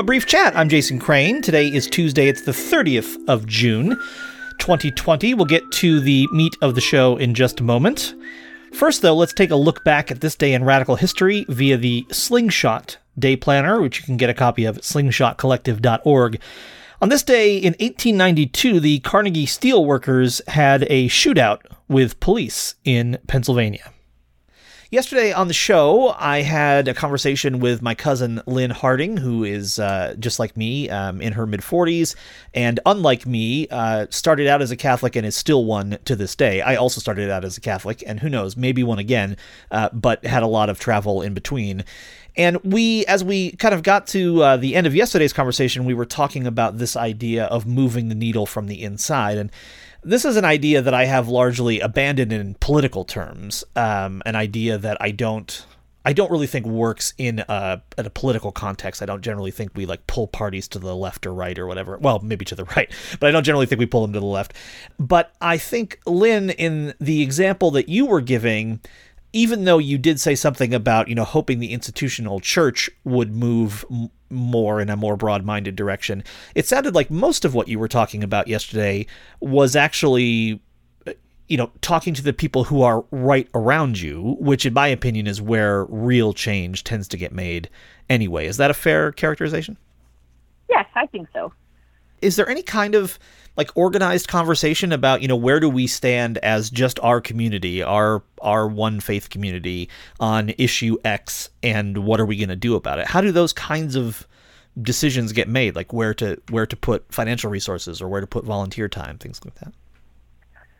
A brief chat. I'm Jason Crane. Today is Tuesday, it's the 30th of June, 2020. We'll get to the meat of the show in just a moment. First, though, let's take a look back at this day in radical history via the Slingshot Day Planner, which you can get a copy of at slingshotcollective.org. On this day in 1892, the Carnegie Steelworkers had a shootout with police in Pennsylvania. Yesterday on the show, I had a conversation with my cousin Lynne Harting, who is uh, just like me, um, in her mid 40s, and unlike me, uh, started out as a Catholic and is still one to this day. I also started out as a Catholic, and who knows, maybe one again, uh, but had a lot of travel in between. And we, as we kind of got to uh, the end of yesterday's conversation, we were talking about this idea of moving the needle from the inside. And this is an idea that I have largely abandoned in political terms. Um, an idea that I don't. I don't really think works in a in a political context. I don't generally think we like pull parties to the left or right or whatever. Well, maybe to the right, but I don't generally think we pull them to the left. But I think Lynne, in the example that you were giving, even though you did say something about you know hoping the institutional church would move m- more in a more broad-minded direction it sounded like most of what you were talking about yesterday was actually uh, you know talking to the people who are right around you which in my opinion is where real change tends to get made anyway. Is that a fair characterization? Yes i think so is there any kind of like organized conversation about you know where do we stand as just our community our our one faith community on issue x and what are we going to do about it? How do those kinds of decisions get made? Like where to where to put financial resources or where to put volunteer time things like that?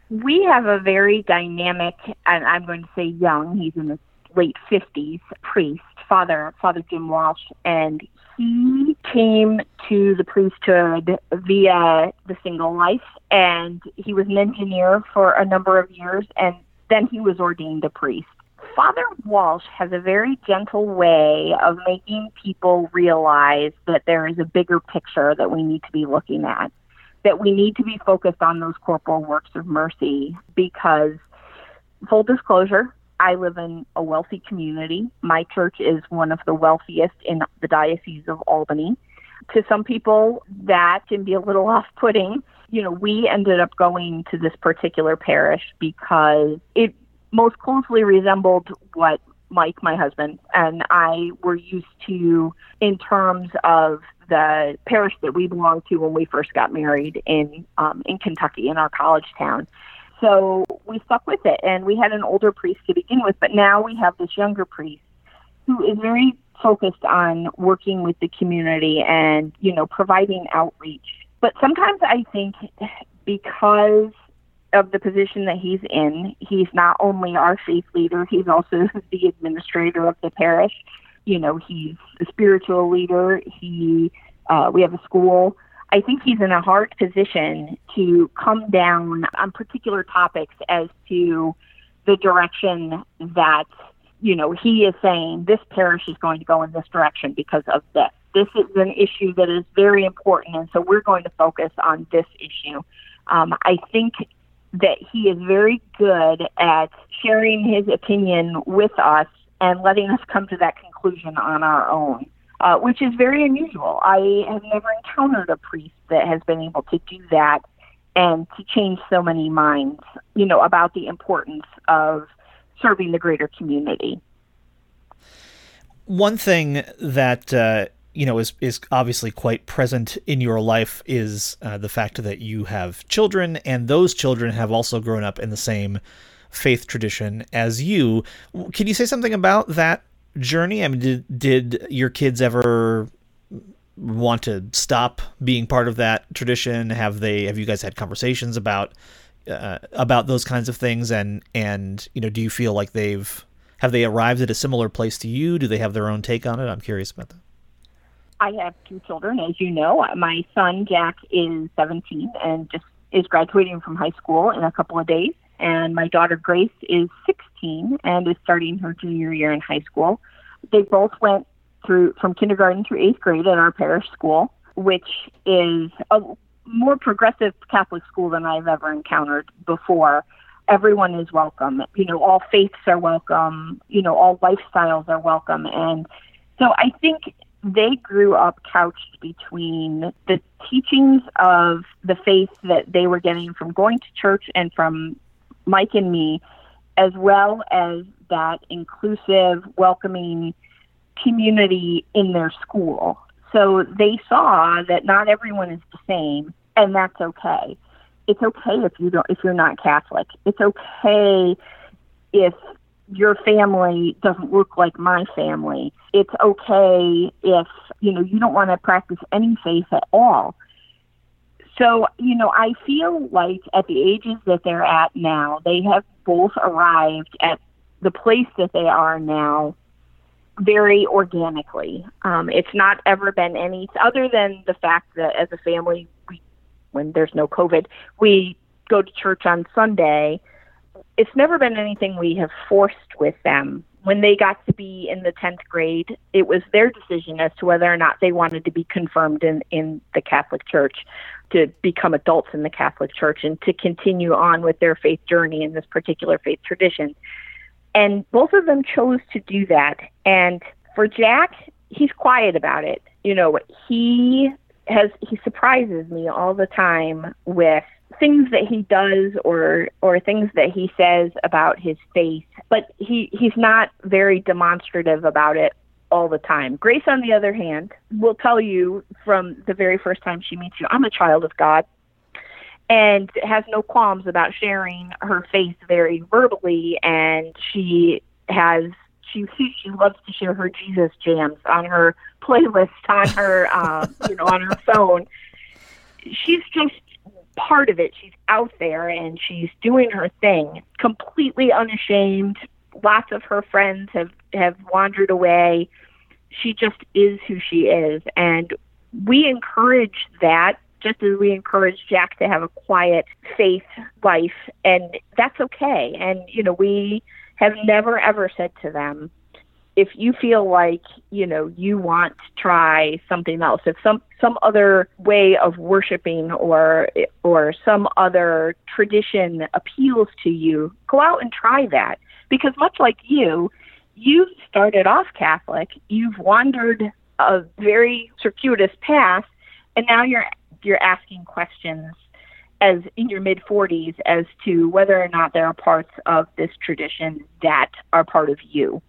We have a very dynamic and i'm going to say young he's in his late 50s priest father father jim walsh and he came to the priesthood via the single life, and he was an engineer for a number of years, and then he was ordained a priest. Father Walsh has a very gentle way of making people realize that there is a bigger picture that we need to be looking at, that we need to be focused on those corporal works of mercy because, full disclosure, I live in a wealthy community. My church is one of the wealthiest in the Diocese of Albany. To some people, that can be a little off putting. You know, we ended up going to this particular parish because it most closely resembled what Mike, my husband, and I were used to in terms of the parish that we belonged to when we first got married in um, in Kentucky in our college town. So we stuck with it, and we had an older priest to begin with, but now we have this younger priest who is very focused on working with the community and you know providing outreach. But sometimes I think because of the position that he's in, he's not only our faith leader, he's also the administrator of the parish. You know, he's a spiritual leader. He uh, we have a school I think he's in a hard position to come down on particular topics as to the direction that, you know, he is saying this parish is going to go in this direction because of this. This is an issue that is very important, and so we're going to focus on this issue. Um, I think that he is very good at sharing his opinion with us and letting us come to that conclusion on our own uh, which is very unusual. I have never encountered a priest that has been able to do that and to change so many minds, you know, about the importance of serving the greater community. One thing that uh, you know is is obviously quite present in your life is uh, the fact that you have children, and those children have also grown up in the same faith tradition as you. Can you say something about that journey? I mean, did did your kids ever want to stop being part of that tradition? Have they? Have you guys had conversations about uh, about those kinds of things? And and you know, do you feel like they've have they arrived at a similar place to you? Do they have their own take on it? I'm curious about that. I have two children, as you know. My son Jack is 17 and just is graduating from high school in a couple of days and my daughter Grace is 16 and is starting her junior year in high school. They both went through from kindergarten through eighth grade at our parish school, which is a more progressive Catholic school than I've ever encountered before. Everyone is welcome. You know, all faiths are welcome. You know, all lifestyles are welcome. And so I think they grew up couched between the teachings of the faith that they were getting from going to church and from Mike and me, as well as that inclusive, welcoming community in their school. So they saw that not everyone is the same, and that's okay. It's okay if you don't if you're not Catholic. It's okay if your family doesn't look like my family. It's okay if, you know, you don't want to practice any faith at all. So, you know, I feel like at the ages that they're at now, they have both arrived at the place that they are now very organically. Um, it's not ever been any other than the fact that as a family, we, when there's no COVID, we go to church on Sunday. It's never been anything we have forced with them. When they got to be in the 10th grade, it was their decision as to whether or not they wanted to be confirmed in, in the Catholic Church, to become adults in the Catholic Church, and to continue on with their faith journey in this particular faith tradition. And both of them chose to do that. And for Jack, he's quiet about it. You know, he has he surprises me all the time with things that he does or or things that he says about his faith, but he he's not very demonstrative about it all the time. Grace on the other hand will tell you from the very first time she meets you, I'm a child of God and has no qualms about sharing her faith very verbally and she has she she loves to share her Jesus jams on her playlist on her um, you know on her phone. She's just part of it. She's out there and she's doing her thing, completely unashamed. Lots of her friends have have wandered away. She just is who she is, and we encourage that just as we encourage Jack to have a quiet faith life, and that's okay. And, you know, we have never ever said to them, if you feel like, you know, you want to try something else, if some, some other way of worshiping or, or some other tradition appeals to you, go out and try that. Because much like you, you've started off Catholic, you've wandered a very circuitous path, and now you're you're asking questions as in your mid 40s as to whether or not there are parts of this tradition that are part of you.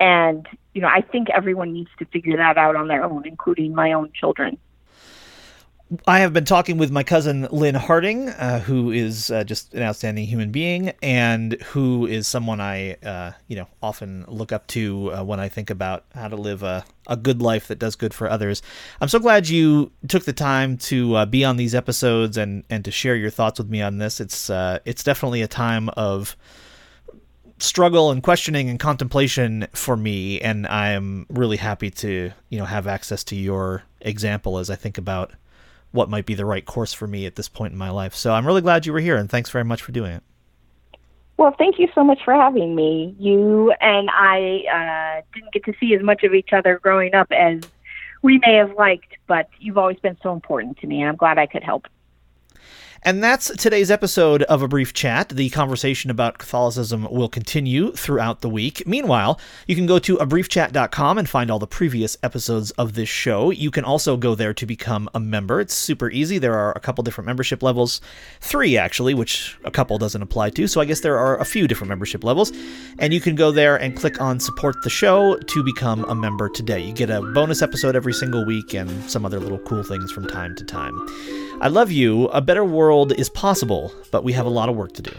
And, you know, I think everyone needs to figure that out on their own, including my own children. I have been talking with my cousin Lynne Harting, uh, who is uh, just an outstanding human being, and who is someone I, uh, you know, often look up to uh, when I think about how to live a, a good life that does good for others. I'm so glad you took the time to uh, be on these episodes and and to share your thoughts with me on this. It's uh, it's definitely a time of struggle and questioning and contemplation for me, and I'm really happy to you know have access to your example as I think about what might be the right course for me at this point in my life. So I'm really glad you were here, and thanks very much for doing it. Well, thank you so much for having me. You and I uh, didn't get to see as much of each other growing up as we may have liked, but you've always been so important to me, and I'm glad I could help. And that's today's episode of A Brief Chat. The conversation about Catholicism will continue throughout the week. Meanwhile, you can go to abriefchat.com and find all the previous episodes of this show. You can also go there to become a member. It's super easy. There are a couple different membership levels, three actually, which a couple doesn't apply to. So I guess there are a few different membership levels. And you can go there and click on support the show to become a member today. You get a bonus episode every single week and some other little cool things from time to time. I love you. A better world is possible, but we have a lot of work to do.